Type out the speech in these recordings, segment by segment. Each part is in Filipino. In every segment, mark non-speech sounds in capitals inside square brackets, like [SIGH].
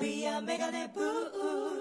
We are Megane Boo.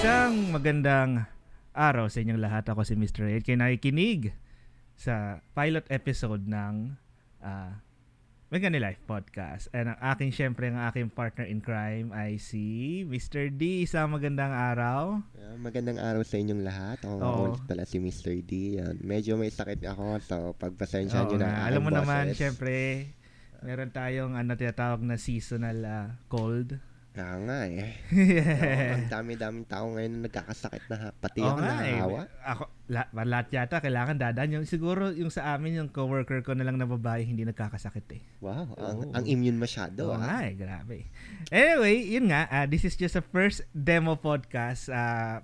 Isang magandang araw sa inyong lahat. Ako si Mr. Ed. Kayo nakikinig sa pilot episode ng uh, Megane Life Podcast. And ang aking, syempre, ang aking partner in crime ay si Mr. D. Isang magandang araw. Ah, magandang araw sa inyong lahat. Ako Oo. ulit pala si Mr. D. Yan. Medyo may sakit ako, so pagpasensya nyo na. Alam mo aking naman, syempre, meron tayong ano, tinatawag na seasonal ah, cold. Kaya nga eh. [LAUGHS] Oo, ang dami-daming tao ngayon na nagkakasakit na. Pati ako nga eh. nahawa. Ako, la, lahat yata kailangan dadaan. Yung, siguro yung sa amin, yung coworker ko na lang na babae, hindi nagkakasakit eh. Wow, ang, Oo. ang immune masyado Oo ah. nga eh, grabe. Anyway, yun nga, ah, this is just a first demo podcast. Uh,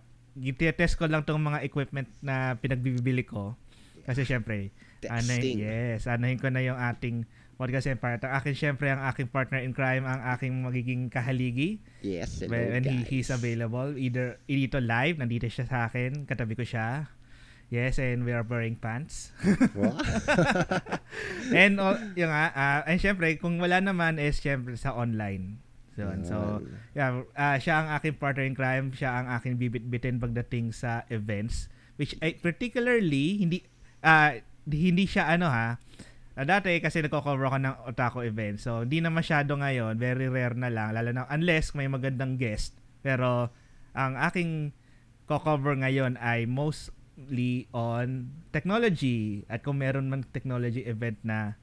test ko lang tong mga equipment na pinagbibili ko. Kasi syempre, ano, Testing. yes, anahin ko na yung ating podcast empire. Ang akin, syempre, ang aking partner in crime, ang aking magiging kahaligi. Yes, hello when he, guys. he's available. Either dito live, nandito siya sa akin, katabi ko siya. Yes, and we are wearing pants. [LAUGHS] And oh, yung nga, ah, and syempre, kung wala naman is syempre sa online. So, yun. so yeah, ah, siya ang aking partner in crime, siya ang aking bibit-bitin pagdating sa events which ay particularly hindi di- hindi siya ano ha. Ah, dati kasi nagko-cover ako ng otaku events. So, hindi na masyado ngayon, very rare na lang lalo na unless may magandang guest. Pero ang aking ko-cover ngayon ay mostly on technology at kung meron man technology event na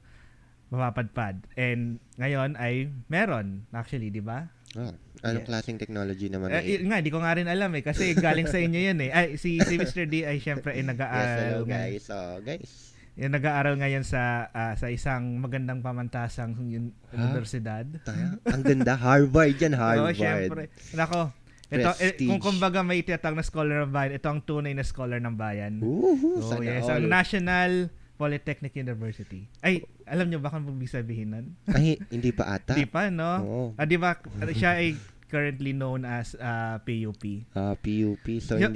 mapapadpad. And ngayon ay meron actually, di ba? Oh, anong Yeah. klaseng technology naman Eh, eh? yun nga, di ko nga rin alam eh kasi galing sa inyo yun eh. Ay si si Mr. D ay syempre ay Yes, nag-aaral hello ngayon. guys. Oh, guys. Yung nag-aaral ngayon sa ah, sa isang magandang pamantasang yun, universidad. Ang ganda. Harvard yan, [LAUGHS] Oo, Harvard. syempre. Nako, ito, eh, kung kumbaga may tiyatag na scholar ng bayan, ito ang tunay na scholar ng bayan. Woohoo, Oh, sana yes, all. ang National Polytechnic University. Ay, alam nyo ba kung ibig sabihin nun? Ay, hindi pa ata. Di pa, no? Oo. Ah, di ba, siya ay currently known as ah, PUP. Ah, PUP. So, Yo-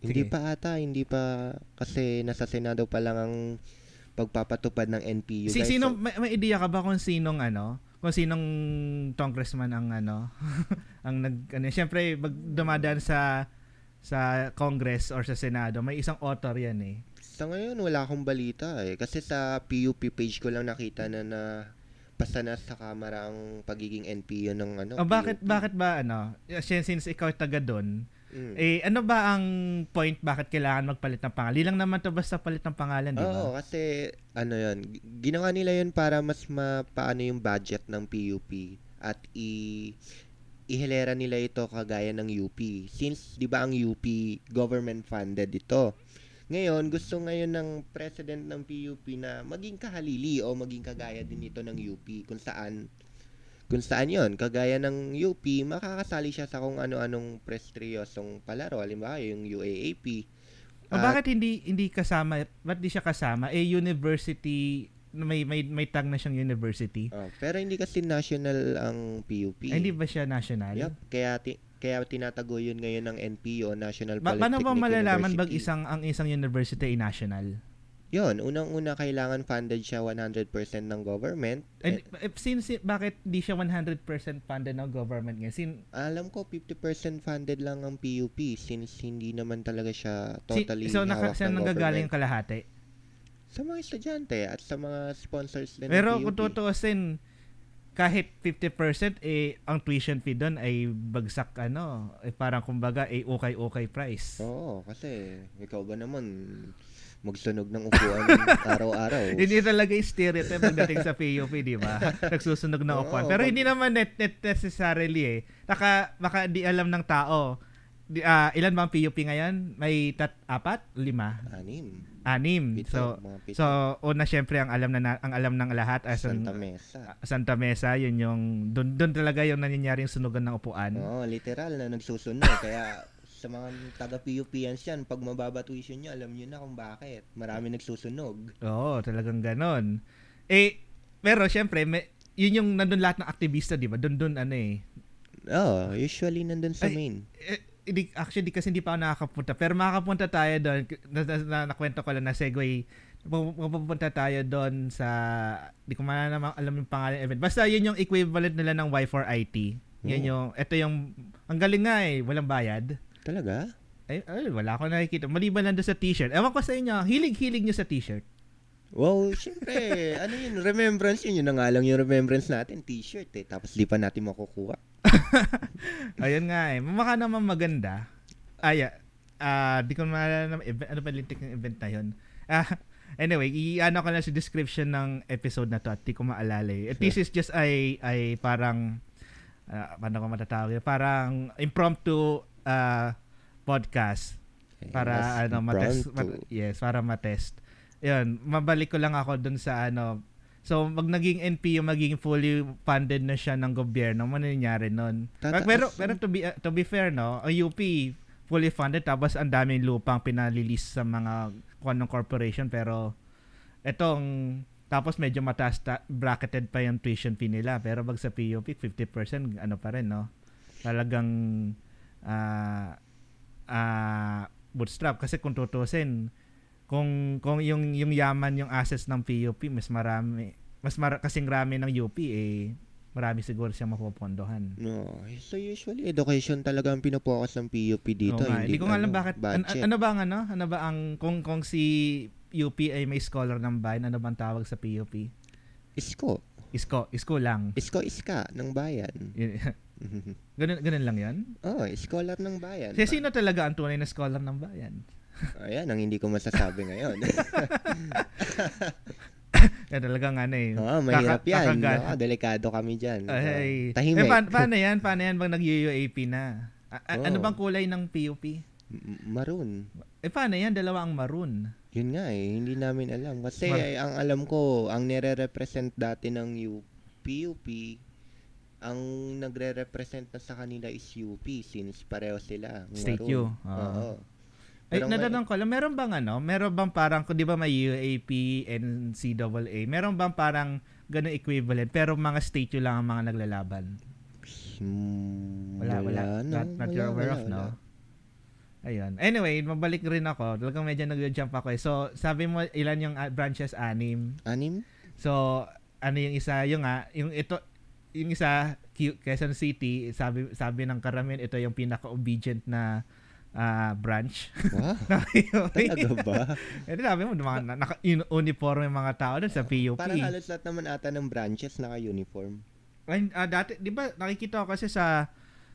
hindi, pa ata, hindi pa, kasi nasa Senado pa lang ang pagpapatupad ng NPU. Si, guys. sino, So, may, may idea ka ba kung sinong ano? Kung sinong congressman ang ano? [LAUGHS] ang nag, ano, syempre, pag dumadaan sa sa Congress or sa Senado, may isang author yan eh. sa ngayon, wala akong balita eh. Kasi sa PUP page ko lang nakita na na basta na sa kamera ang pagiging NPU ng ano. Oh, bakit PUP. bakit ba ano? Since ikaw taga doon, Mm. eh ano ba ang point bakit kailangan magpalit ng pangalan? Di lang naman to basta palit ng pangalan, di Oo, ba? kasi ano yun, g- ginawa nila yun para mas mapaano yung budget ng PUP at i ihilera nila ito kagaya ng UP. Since 'di ba ang UP government funded ito. Ngayon, gusto ngayon ng president ng PUP na maging kahalili o maging kagaya din ito ng UP kung saan kung saan yon kagaya ng UP makakasali siya sa kung ano-anong prestigyosong palaro halimbawa yung UAAP O At- bakit hindi hindi kasama? Ba't di siya kasama? Eh university may may may tag na siyang university. Oh, pero hindi kasi national ang PUP. Ay, hindi ba siya national? Yup, kaya ti- kaya tinatago yun ngayon ng NPO, National Ba- Polytechnic paano ba malalaman bag isang ang isang university ay national? Yun, unang-una kailangan funded siya 100% ng government. And eh, since bakit di siya 100% funded ng government ngayon? Sin, alam ko 50% funded lang ang PUP since hindi naman talaga siya si- totally so naka, hawak ng nanggagaling kalahati? Sa mga estudyante at sa mga sponsors din Pero ng kung PUP. tutuusin, kahit 50% eh ang tuition fee doon ay bagsak ano, eh, parang kumbaga eh okay-okay price. Oo, kasi ikaw ba naman magsunog ng upuan [LAUGHS] araw-araw. Hindi talaga yung stereotype pagdating sa PUP, di ba? [LAUGHS] Nagsusunog ng upuan. Pero hindi naman net, net necessarily eh. Naka, baka di alam ng tao. Di, ah, ilan ba ang PUP ngayon? May tat, apat? Lima? Anim. Anim. Pito, so, pito. so una syempre ang alam na, na- ang alam ng lahat as an- Santa Mesa. ah, Santa Mesa, yun yung doon doon talaga yung nangyayari yung sunugan ng upuan. Oo, literal na nagsusunog. Kaya sa mga taga PUPians yan, pag mababa tuition nyo, alam nyo na kung bakit. Marami nagsusunog. Oo, talagang ganon. Eh, pero syempre, may, yun yung nandun lahat ng aktivista, di ba? Doon doon ano eh. Oo, usually nandun sa Ay, main. Eh, hindi, actually, kasi hindi pa ako nakakapunta. Pero makakapunta tayo doon. Na, na, na, nakwento ko lang na segue. Pupunta tayo doon sa, di ko man naman alam yung pangalan ng event. Basta yun yung equivalent nila ng Y4IT. Yan Oo. yung, ito yung, ang galing nga eh, walang bayad. Talaga? Ay, ay, wala akong nakikita. Maliban lang sa t-shirt. Ewan ko sa inyo, hilig-hilig nyo sa t-shirt. Wow, syempre, [LAUGHS] ano yun, remembrance yun. Yun na nga lang yung remembrance natin, t-shirt eh. Tapos di pa natin makukuha. [LAUGHS] Ayun nga eh. Mukha naman maganda. Ay, ah, di ko maalala naman, event, ano ba lintik ng event na yun? [LAUGHS] Ah, anyway, i-ano ko lang sa description ng episode na to at di ko maalala eh. This is just ay, ay parang, ah, paano ko matatawag yun? Parang impromptu ah, podcast Eh, para mas ano matest mat- yes para matest. Yun mabalik ko lang ako dun sa ano so pag naging NPO magiging fully funded na siya ng gobyerno ano nangyayari nun? Tataas pero pero to be uh, to be fair no ang UP fully funded tapos ang daming lupang pinalilis sa mga kung corporation pero etong tapos medyo mataas ta- bracketed pa yung tuition fee nila pero pag sa PUP 50% ano pa rin no? Talagang ah ah bootstrap kasi kung tutusin kung kung yung yung yaman yung assets ng PUP mas marami mas mara, kasing rami ng UP eh marami siguro siyang mapupondohan. No, so usually education talaga ang pinopokus ng PUP dito. Oo nga, hindi ko nga alam ano, bakit an- ano ba ang ano? Ano ba ang kung kung si UP ay may scholar ng bayan, ano bang tawag sa PUP? Isko. Isko, isko lang. Isko iska ng bayan. [LAUGHS] ganun ganun lang 'yan. oh, scholar ng bayan. Kasi sino talaga ang tunay na scholar ng bayan? [LAUGHS] Ayan, ang hindi ko masasabi ngayon. [LAUGHS] Yan talagang ano eh. Oo, mahirap kaka- yan. kakagat- Oo, delikado kami dyan. Ay. Oo, tahimik. Eh, pa- paano yan? Paano yan bang nag-UAP na? A- a- Ano Oo. bang kulay ng PUP? Maroon. Eh, paano yan? Dalawa ang maroon. Yun nga eh, hindi namin alam. Kasi Mar- eh, ang alam ko, ang nire-represent dati ng U- PUP, ang nagre-represent na sa kanila is UP since pareho sila. State. U. Oo. Oo. Ay, natanong ko lang, meron bang ano? Meron bang parang, kung di ba may UAP, NCAA, meron bang parang ganun equivalent, pero mga state U lang ang mga naglalaban? Hmm, Wala, wala. no? Not, not you're Wala, aware wala, of, no? wala. Ayun. Anyway, mabalik rin ako. Talagang medyo nag-jump ako eh. So, sabi mo, ilan yung ah, branches? Anim. Anim? So, ano yung isa, yung nga, yung ito, yung isa, Quezon City, sabi sabi ng karamihan, ito yung pinaka-obedient na ah, branch. Wow, [LAUGHS] talaga ba? Eh, sabi mo, mga na- naka-uniform yung mga tao doon sa PUP. Parang halos lahat naman ata ng branches naka-uniform. Ay, ah, dati, di ba, nakikita ko kasi sa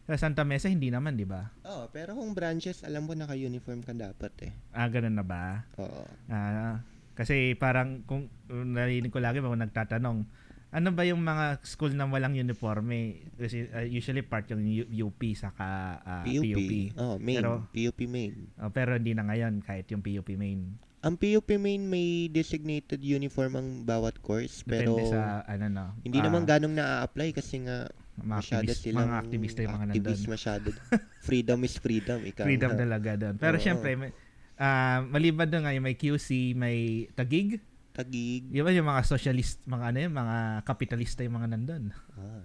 sa Santa Mesa, hindi naman, di ba? Oo, pero kung branches, alam ko naka-uniform ka dapat eh. Ah, ganun na ba? Oo. Ah, kasi parang kung kung narinig ko lagi mga nagtatanong, ano ba yung mga school na walang uniforme? Kasi uh, usually part yung UP saka ah, PUP. PUP. Oh, main. Pero- PUP main. Oh, pero hindi na ngayon kahit yung PUP main. Ang PUP main may designated uniform ang bawat course, pero Depende sa ano no. hindi ah, naman ganong na-apply kasi nga mga masyado activist, silang mga activista yung mga activist nandun. masyado. [LAUGHS] freedom is freedom. Ikaw Freedom nga. talaga doon. Pero Oo. syempre, may, ah, maliban doon nga yung may QC, may Tagig. Tagig. Yung, yung mga socialist, mga ano yun, mga kapitalista yung mga nandun. Ah.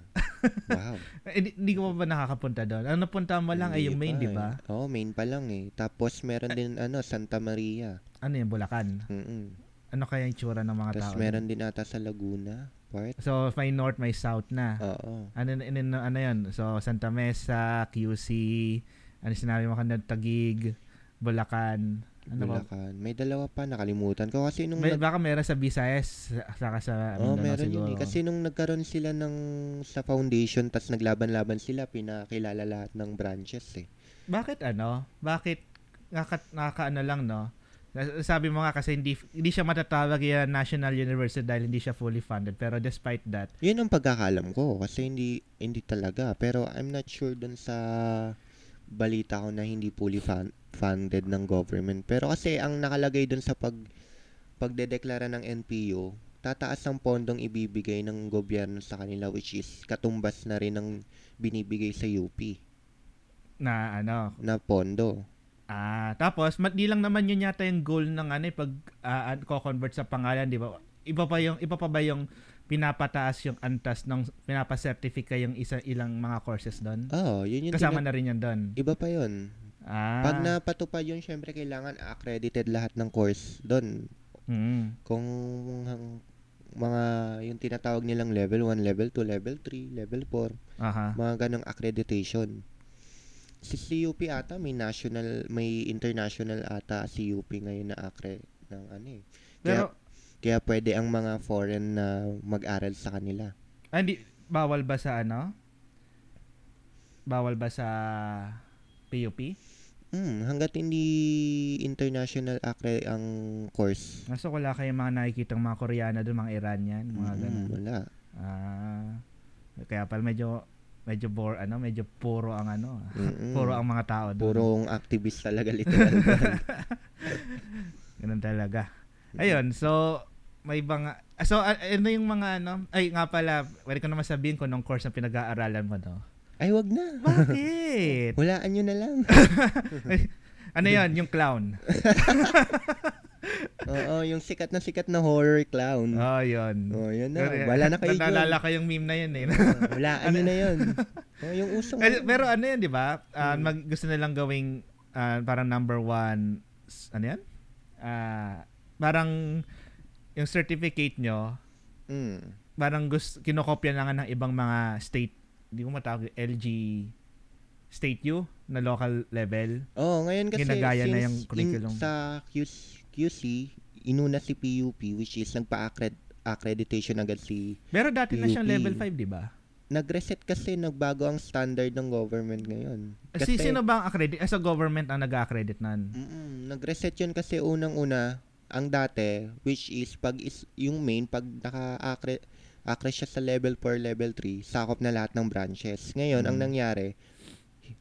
wow. [LAUGHS] Eh, Hindi, hindi ko pa ba nakakapunta doon? Ang napunta mo lang ay yung main, di ba? eh. Oo, main pa lang eh. Tapos meron din ano, Santa Maria. Ano yung Bulacan? Mm Ano kaya yung tsura ng mga Tapos tao? meron din ata sa Laguna part. So, may north, may south na. Oo. Ano, ano, ano, ano yun? So, Santa Mesa, QC, ano sinabi mo kanina, Tagig, Bulacan. Ano ba? Bulacan. May dalawa pa, nakalimutan ko. Kasi nung May, nag- baka meron sa Visayas, saka sa Oh, Mindanao meron siguro. yun eh. Kasi nung nagkaroon sila ng sa foundation, tas naglaban-laban sila, pinakilala lahat ng branches eh. Bakit ano? Bakit nakaka, nakakaano lang no? Sabi mo nga kasi hindi hindi siya matatawag yan national university dahil hindi siya fully funded. Pero despite that, Yun ang pagkakalam ko kasi hindi hindi talaga pero I'm not sure dun sa balita ko na hindi fully fun- funded ng government. Pero kasi ang nakalagay dun sa pag pagdedeklara ng NPO, tataas ang pondong ibibigay ng gobyerno sa kanila which is katumbas na rin ng binibigay sa UP na ano, na pondo. ah, tapos di lang naman yun yata yung goal ng ano eh, pag ah, an- ko-convert sa pangalan, di ba? Iba pa yung iba pa ba yung pinapataas yung antas ng pinapa-certify yung isa ilang mga courses doon? Oh, yun yung Kasama tina- na rin yan doon. Iba pa yun. Ah. Pag napatupad yun, syempre kailangan accredited lahat ng course doon. Mm. Kung hang- mga yung tinatawag nilang level 1, level 2, level 3, level 4, Aha. mga ganong accreditation. Si CUP ata may national, may international ata si UP ngayon na accre ng ano eh. Pero Kaya pwede ang mga foreign na mag-aral sa kanila. ah, hindi bawal ba sa ano? Bawal ba sa PUP? Hmm, hanggat hindi international accre ang course. Kaso wala kayong mga nakikitang mga Koreano doon, mga Iranian, mga Mm, ganun. wala. Ah. Kaya pala medyo medyo bore ano, medyo puro ang ano. Mm-mm. [LAUGHS] Puro ang mga tao doon. Purong activist talaga literal. [LAUGHS] Ganun talaga. Ayun, so may mga so a- ano yung mga ano ay nga pala pwede ko naman sabihin kung anong course na pinag-aaralan mo no Ay, wag na. bakit [LAUGHS] Hulaan nyo na lang. [LAUGHS] ano yon yung clown [LAUGHS] Oo, yung sikat na sikat na horror clown. oh yun Oh, yun na. Wala na kayo dyan. Naalala ko yung meme na yun eh. Oh, Hulaan nyo na yun. Oh, yung usong... Eh, Pero ano yan, di ba? Ah, Mm. mag, gusto nilang gawing ah, parang number one, ano yan? Ah, parang yung certificate nyo, Mm. parang gusto, kinokopya na nga ng ibang mga state, hindi ko matawag, LG state U na local level. Oh, ngayon kasi Ginagaya na yung curriculum. in- sa QC, QC, inuna si PUP which is nagpa-accreditation agad si Pero dati na siyang PUP. level 5, di ba? nag-reset kasi nagbago ang standard ng government ngayon. Si, sino ba ang accredit? As a government ang nag-accredit nan? Mm-mm, nag-reset yun kasi unang-una ang dati which is pag is yung main pag naka-accre accre siya sa level 4, level 3, sakop na lahat ng branches. Ngayon, ang Mm. nangyari,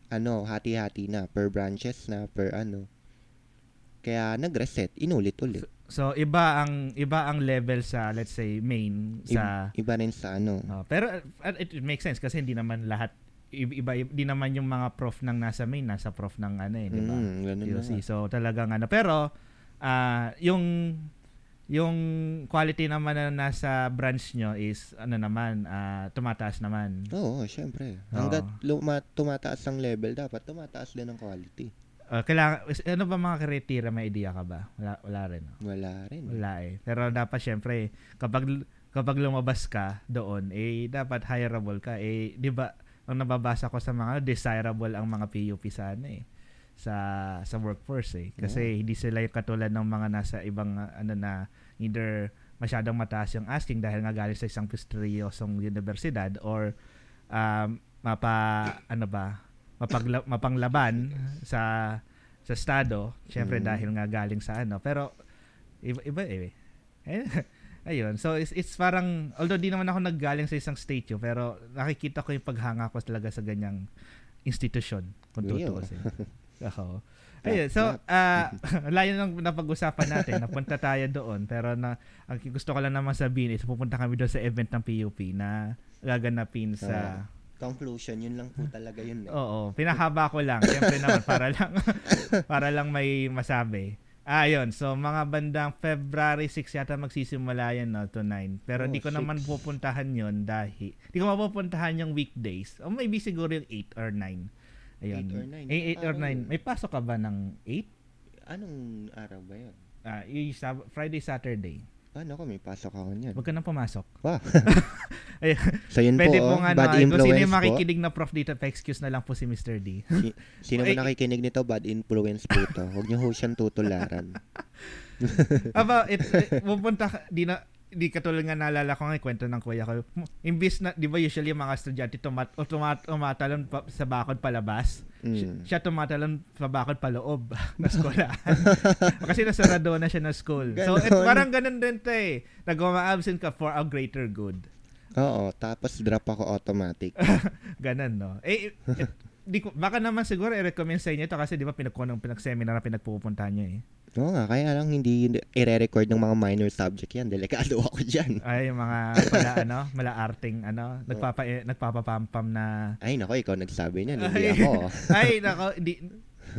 ano, hati-hati na, per branches na, per ano. Kaya nag-reset, inulit-ulit. So iba ang iba ang level sa let's say main sa Iba rin sa ano. Oh, pero uh, it, it makes sense kasi hindi naman lahat i- iba hindi naman yung mga prof ng nasa main nasa prof ng ano eh, di ba? Mm. So talagang ano pero ah yung yung quality naman na nasa branch nyo is ano naman ah, tumataas naman. Oo, syempre. Oo. Hanggat luma, tumataas ang level, dapat tumataas din ang quality. Ah, kailangan ano ba mga criteria may idea ka ba? Wala, wala rin. no? Wala rin. Wala eh. Pero dapat syempre kapag kapag lumabas ka doon eh dapat hireable ka eh 'di ba? Ang nababasa ko sa mga desirable ang mga PUP sa ano eh sa sa workforce eh kasi hindi sila yung katulad ng mga nasa ibang uh, ano na either masyadong mataas yung asking dahil nga galing sa isang prestigyosong universidad or um, mapa ano ba mapagla, mapanglaban sa sa estado. Syempre Mm. dahil nga galing sa ano. Pero iba iba eh. Eh, [LAUGHS] ayun. So it's, it's parang although di naman ako naggaling sa isang state yun, pero nakikita ko yung paghanga ko talaga sa ganyang institusyon kung tutuusin. [LAUGHS] Ako Ayun, so ah [LAUGHS] [LAUGHS] layo nang napag-usapan natin. Napunta tayo doon pero na ang gusto ko lang naman sabihin is pupunta kami doon sa event ng PUP na gaganapin sa Conclusion, yun lang po talaga yun. Eh. Oo, pinahaba ko lang. Siyempre naman para [LAUGHS] lang para lang may masabi. Ah, yun. So mga bandang February 6 yata magsisimula yan no, to 9. Pero Oh, di ko naman 6. pupuntahan yun dahil di ko mapupuntahan yung weekdays. O maybe siguro yung 8 or 9. Ayun. 8 or 9. Eh, 8 or Ah, 9. May pasok ka ba ng 8? Anong araw ba yun? Ah, Sab- Friday, Saturday. Ah, naku, may pasok ako niyan. Huwag ka nang pumasok. Wow. [LAUGHS] Ayun. So yun Pwede po, po oh, nga bad naman. Kung sino influence yung po. makikinig na prof dito, pa-excuse na lang po si Mr. D. Sino Eh, ba [LAUGHS] nakikinig nito, bad influence po to. Huwag niyo ho siyang tutularan. [LAUGHS] Aba, it, it, pupunta di na, di katulad nga naalala ko nga kwento ng kuya ko. Imbis na, di ba usually yung mga estudyante tumat, o tumat, tumatalon pa, sa bakod palabas. Mm. Siya tumatalon sa bakod paloob [LAUGHS] na skolahan. [LAUGHS] Kasi nasarado na siya na school. So, it, Ganon. parang ganun din to eh. Nag-absent ka for a greater good. Oo, tapos drop ako automatic. [LAUGHS] Ganun, no? Eh, eh, di ko, baka naman siguro i-recommend sa inyo ito kasi di ba pinagkunang pinag-seminar na pinagpupuntahan nyo eh. Oo nga, kaya lang hindi i-re-record ng mga minor subject yan. Delikado [LAUGHS] ako dyan. Ay, yung mga pala, ano, mala arting, ano, nagpapa, eh, nagpapapampam na Ay, nako, ikaw nagsabi niyan, hindi ako. [LAUGHS] Ay, nako, di,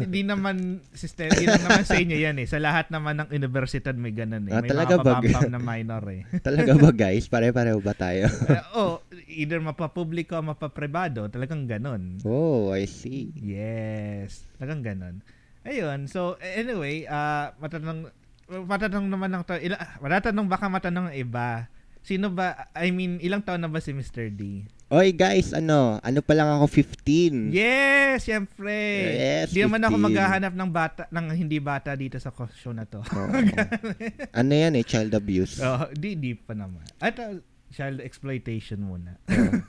hindi naman system, hindi naman sa inyo yan eh. Sa lahat naman ng universidad may ganun eh. Ah, May talaga mga ba? na minor eh. [LAUGHS] Talaga ba guys? Pare-pareho ba tayo? [LAUGHS] Eh, oh, either mapapubliko o mapapribado, talagang ganun. Oh, I see. Yes. Talagang ganun. Ayun. So, anyway, ah matanong, matanong naman ng ila, matatanong baka matanong ng iba. Sino ba, I mean, ilang taon na ba si Mr. D? Oy guys, ano? Ano pa lang ako 15? Yes, syempre. Yes, Di naman ako 15. maghahanap ng bata, ng hindi bata dito sa show na to. Oo. [LAUGHS] ano yan eh, child abuse. oh, di, di pa naman. At uh, child exploitation muna. Oo.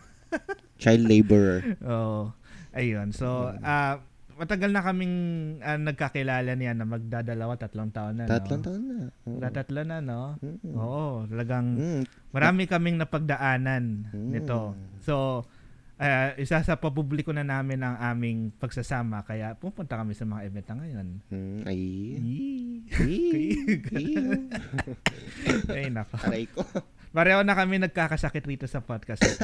child laborer. Oh, ayun. So, ah matagal na kaming ah, nagkakilala niya na magdadalawa, tatlong taon na. Tatlong no? taon na. Oo. Tatatlo na, no? Mm. Oo, talagang Mm. marami kaming napagdaanan Mm. nito. So, ah, isa sa papubliko na namin ang aming pagsasama kaya pupunta kami sa mga event na ngayon. Mm. Ay. [LAUGHS] Ay. [LAUGHS] Ay, nako. Aray ko. Pareho na kami nagkakasakit rito sa podcast. [LAUGHS]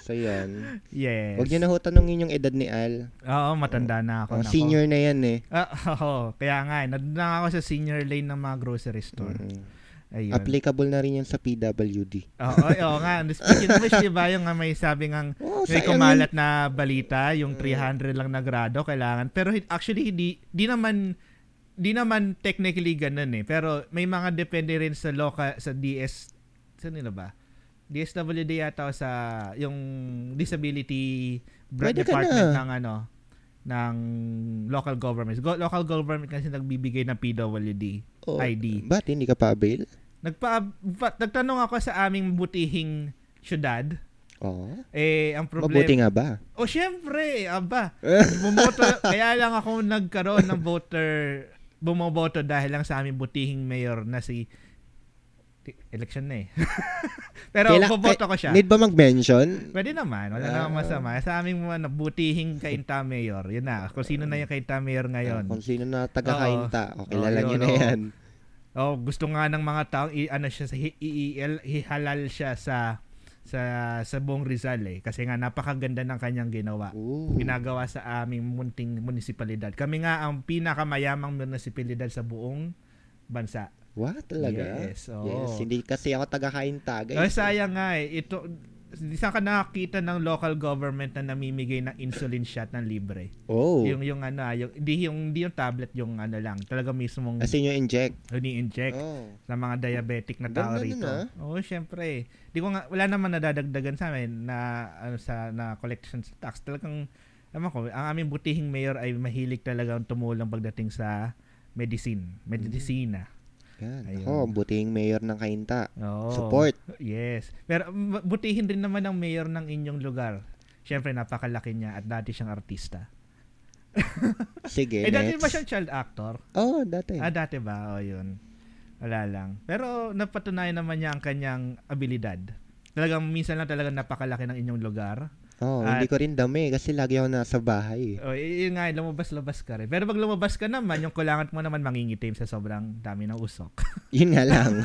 So yan. yes. Huwag niyo na ho tanongin yung edad ni Al. Oo, matanda na ako. Oh, nako. senior na yan eh. Ah, oo. Kaya nga, eh, nandun na ako sa senior lane ng mga grocery store. Mm. Ayun. Applicable na rin yan sa PWD. Oo, oo, oo nga. Speaking of which, di ba yung may sabi nga, Oh, may kumalat na balita, yung Mm. 300 lang na grado kailangan. Pero actually, hindi, di naman, di naman technically ganun eh. Pero may mga depende rin sa local, sa DS, saan nila ba? DSWD yata o sa yung disability Pwede department ng ano ng local government. Go- local government kasi nagbibigay ng PWD Oh, ID. Ba't hindi ka pa avail? Nagpa ba- nagtanong ako sa aming butihing syudad. Oo. Eh ang Mabuti problema nga ba? Oh, syempre, aba. [LAUGHS] Bumoto kaya lang ako nagkaroon ng voter bumoboto dahil lang sa aming butihing mayor na si election na eh. [LAUGHS] Pero Kaila- boboto ko siya. Need ba mag-mention? Pwede naman, wala Ah. namang masama. Sa aming mga nabutihing kainta mayor, yun na. Kung sino na yung kainta mayor ngayon. Ah, Kung sino na taga-kainta. O, kilala niyo yun, na yan. Oh, gusto nga ng mga tao i ano siya sa hi- i- i- ihalal siya sa sa sa buong Rizal eh kasi nga napakaganda ng kanyang ginawa. Ooh. Ginagawa sa aming munting munisipalidad. Kami nga ang pinakamayamang munisipalidad sa buong bansa. What? Talaga? Yes, oo. Yes. Hindi kasi ako taga-kainta, guys. Oh, sayang nga eh. Ito saan ka nakakita ng local government na namimigay ng insulin shot ng libre? Oh. Yung yung ano, ah, yung hindi yung hindi yung tablet yung ano lang, talaga mismong As in yung inject. ini-inject Oh. sa mga diabetic na tao Ganda rito. ah. Oo, syempre. Di ko nga wala naman nadadagdagan sa amin na ano sa na collection tax. Talagang alam ko, ang aming butihing mayor ay mahilig talagang tumulong pagdating sa medicine, medicina. Yan. Ayun. Ako, buting mayor ng kainta. Oo. Support. Yes. Pero butihin rin naman ng mayor ng inyong lugar. Syempre napakalaki niya at dati siyang artista. [LAUGHS] Sige, eh dati next. ba siyang child actor? Oh, dati. Ah, dati ba? O, yun. Wala lang. Pero napatunayan naman niya ang kanyang abilidad. Talagang minsan lang talagang napakalaki ng inyong lugar. Oh, at- hindi ko rin dami kasi lagi ako nasa bahay. O, y- yun nga, lumabas-labas ka rin. Pero pag lumabas ka naman, yung kulangat mo naman mangingitim sa sobrang dami ng usok. [LAUGHS] Yun nga lang. [LAUGHS]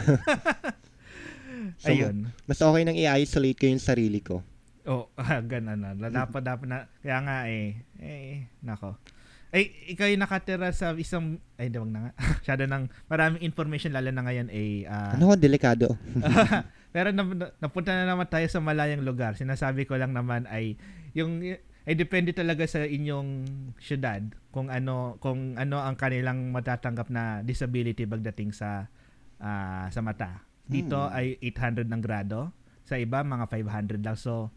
So, Ayun. Mas okay nang i-isolate ko yung sarili ko. Oh, [LAUGHS] ah, ganun na. Dapat, dapat na. Kaya nga eh. Eh, nako. Ay, ikaw yung nakatira sa isang, ay, di wag na nga. Masyado ng, maraming information lalo na ngayon eh. ah, Ano ko, delikado. Pero na, na- napunta na naman tayo sa malayang lugar. Sinasabi ko lang naman ay yung ay depende talaga sa inyong syudad kung ano kung ano ang kanilang matatanggap na disability pagdating sa ah, sa mata. Dito Hmm. ay 800 ng grado. Sa iba mga 500 lang. So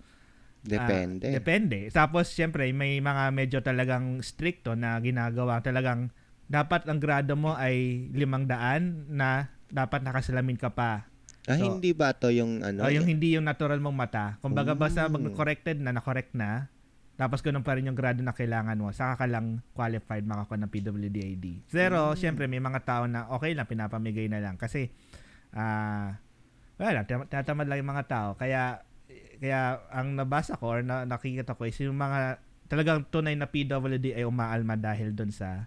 Depende. Ah, depende. Tapos, syempre, may mga medyo talagang stricto na ginagawa. Talagang, dapat ang grado mo ay limang daan na dapat nakasalamin ka pa. Ah, So, hindi ba to yung ano? O yung hindi yung natural mong mata. Kumbaga basta Mm. mag-corrected na, na-correct na, tapos ganun pa rin yung grado na kailangan mo, saka ka lang qualified makakuha ng PWD-ID. Pero, Mm. syempre, may mga tao na okay lang, pinapamigay na lang. Kasi, ah, wala lang, tinatamad lang yung mga tao. Kaya, kaya ang nabasa ko or na, nakikita ko is yung mga talagang tunay na PWD ay umaalma dahil doon sa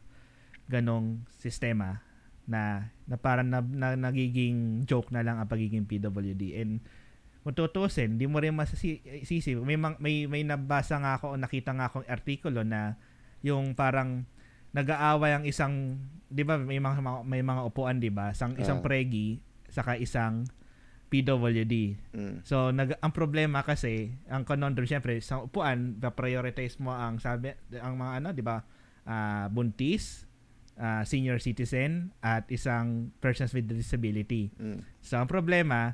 ganong sistema na na parang na, na, nagiging joke na lang ang pagiging PWD and kung tutusin, di mo rin masisisi. May, may, may nabasa nga ako o nakita nga akong artikulo na yung parang nag-aaway ang isang, di ba may mga, may mga upuan, di ba? Isang, isang Ah. pregi, saka isang PWD. Mm. So, nag, ang problema kasi, ang conundrum, syempre, sa upuan, prioritize mo ang sabi, ang mga ano, di ba, ah, buntis, ah, senior citizen, at isang persons with disability. Mm. So, ang problema,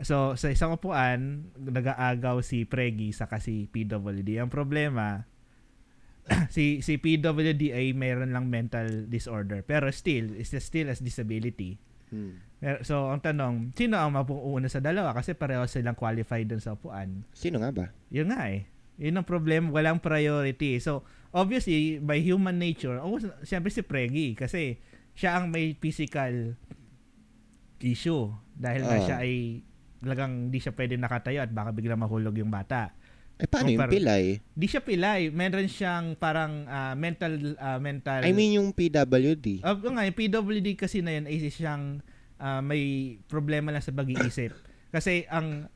so, sa isang upuan, nag-aagaw si Pregi sa si PWD. Ang problema, [CLEARS THROAT] si si PWD ay mayroon lang mental disorder. Pero still, is still as disability. Mm. Pero- So, ang tanong, sino ang mapuuna sa dalawa? Kasi pareho silang qualified dun sa upuan. Sino nga ba? Yun nga eh. Yun ang problem, walang priority. So, obviously, by human nature, oh, siyempre si Pregi kasi siya ang may physical issue dahil nga Ah. siya ay talagang hindi siya pwede nakatayo at baka biglang mahulog yung bata. Eh, paano yung Kumpara- pilay? Di siya pilay. Meron siyang parang ah, mental ah, mental I mean, yung PWD. Uh, nga, yung PWD kasi na yun ay siyang ah, may problema lang sa pag-iisip. Kasi ang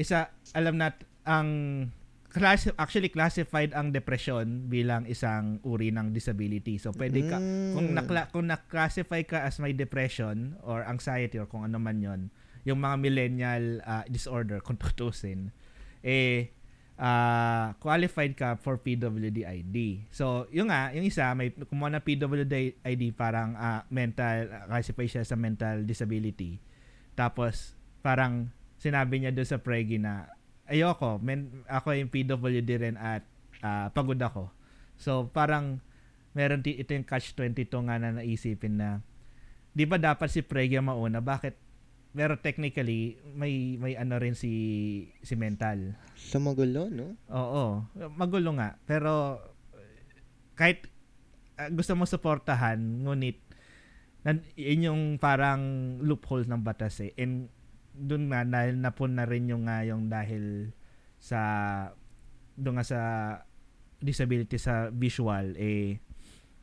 isa, alam nat ang class, actually classified ang depression bilang isang uri ng disability. So pwede ka Mm. kung nakla, kung na-classify ka as may depression or anxiety or kung ano man 'yon, yung mga millennial ah, disorder kung [LAUGHS] tutusin eh ah, qualified ka for PWD ID. So, yung nga, yung isa, may kumuha ng PWD ID parang ah, mental, uh, classify siya sa mental disability. Tapos, parang sinabi niya doon sa Pregi na, ayoko, men, ako yung PWD rin at ah, pagod ako. So, parang, meron ti- ito yung catch-22 nga na naisipin na, di ba dapat si Pregi ang mauna? Bakit? Pero technically, may may ano rin si si mental. Sa magulo, no? Oo, magulo nga. Pero kahit ah, gusto mo suportahan, ngunit nan, yun yung parang loophole ng batas eh. And doon nga, dahil napun na rin yung nga yung dahil sa doon nga sa disability sa visual, eh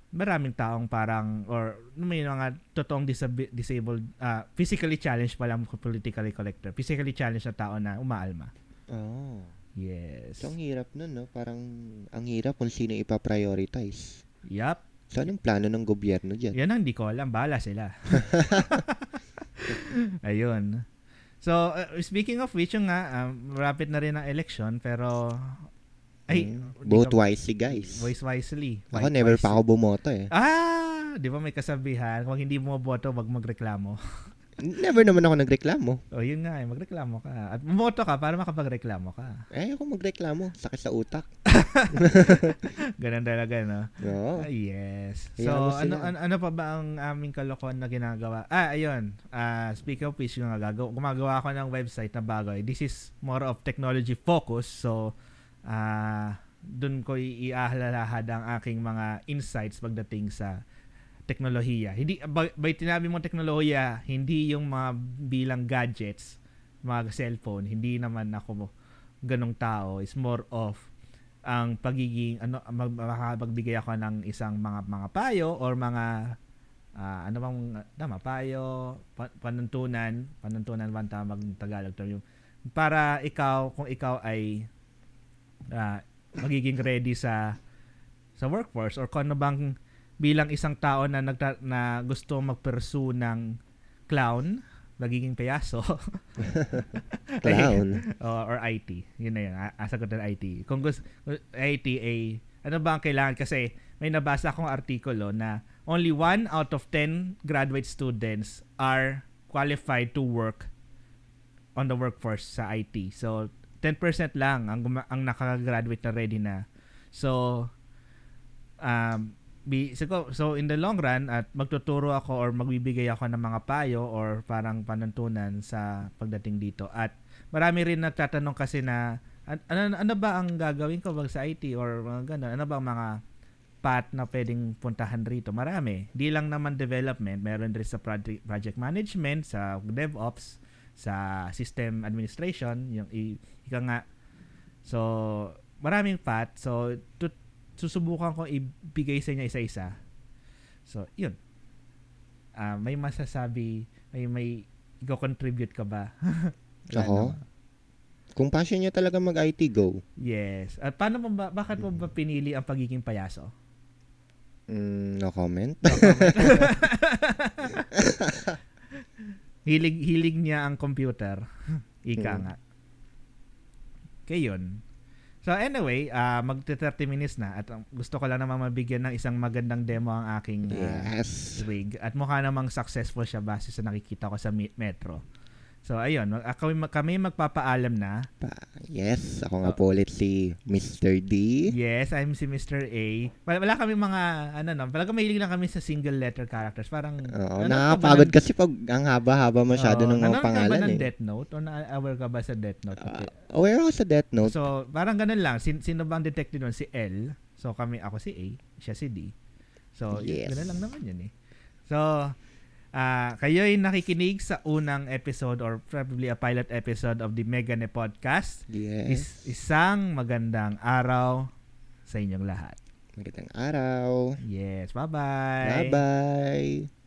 maraming taong parang or may mga totoong disabi- disabled ah, physically challenged pa lang politically collector physically challenged na tao na umaalma Oh. yes So, ang hirap nun, no? Parang, ang hirap kung sino ipa-prioritize. Yup. So, anong plano ng gobyerno dyan? Yan ang hindi ko alam. Bahala sila. [LAUGHS] [LAUGHS] Ayun. So, uh, speaking of which, yung nga, um, rapid na rin ang election, pero, ay, Mm. di Vote ka- wisely, guys. Voice wisely. Ako, never wisely. pa ako bumoto, eh. Ah! Di ba may kasabihan, kung hindi mo boto, wag magreklamo. [LAUGHS] Never naman ako nagreklamo. o, yun nga, eh, magreklamo ka. At bumoto ka para makapagreklamo ka. Eh, ako magreklamo. Sakit sa utak. [LAUGHS] Ganun talaga, no? Oo. Ah, yes. So, ano ano, ano, pa ba ang aming kalokohan na ginagawa? Ah, ayun. Ah, speak of which, yung gagawa, gumagawa ako ng website na bago. eh. This is more of technology focus. So, ah, dun ko iaahalahad ang aking mga insights pagdating sa teknolohiya. Hindi by, by tinabi mo teknolohiya, hindi yung mga bilang gadgets, mga cellphone, hindi naman ako ganong tao. It's more of ang pagiging ano mag, makapagbigay ako ng isang mga mga payo or mga ah, ano bang tama payo pa, panuntunan panuntunan ba tawag ng Tagalog term yung para ikaw kung ikaw ay ah, magiging ready sa sa workforce or kung ano bang bilang isang tao na nagta, na gusto magpursue ng clown magiging payaso [LAUGHS] Clown. [LAUGHS] o- or IT. Yun na yun. A- Asagot ng IT. Kung gusto, IT ay, ano ba ang kailangan? Kasi may nabasa akong artikulo na only one out of 10 graduate students are qualified to work on the workforce sa IT. So, 10% lang ang, ang nakagraduate na ready na. So, um, bi, so, so in the long run at magtuturo ako or magbibigay ako ng mga payo or parang panuntunan sa pagdating dito. At marami rin nagtatanong kasi na an- ano, ano ba ang gagawin ko wag sa IT or mga ganun? Ano ba ang mga path na pwedeng puntahan rito? Marami. Di lang naman development. Meron din sa project, project management sa DevOps sa system administration yung ika nga. So maraming path. So to, susubukan ko ibigay sa inyo isa-isa. So, yun. Ah, may masasabi, may may go-contribute ka ba? [LAUGHS] Ako? naman. Kung passion nyo talaga mag-IT, go. Yes. At paano mo ba, bakit mo ba pinili ang pagiging payaso? Mm, no comment. [LAUGHS] hilig hilig niya ang computer. [LAUGHS] Ika Hmm. nga. Kaya yun. So anyway, ah magte 30 minutes na at ang gusto ko lang naman mabigyan ng isang magandang demo ang aking ah, Yes. rig at mukha namang successful siya base sa nakikita ko sa metro. So ayun, kami, kami magpapaalam na. Pa, yes, ako nga po ulit si Mr. D. Yes, I'm si Mr. A. Wala, wala kami mga ano no, talaga mahilig lang kami sa single letter characters. Parang Oo, ano nakakapagod ng- kasi pag ang haba-haba masyado Oo, ng mga ka ba pangalan ng eh. Death Note o na-aware ka ba sa Death Note? Ah, aware ako sa Death Note. So, parang ganun lang. Sin- sino bang detective nun? Si L. So, kami, ako si A. Siya si D. So, Yes. ganun lang naman yun eh. So, ah kayo'y nakikinig sa unang episode or probably a pilot episode of the Megane Podcast. yes. Is- isang magandang araw sa inyong lahat. Magandang araw. Yes, bye-bye. Bye-bye.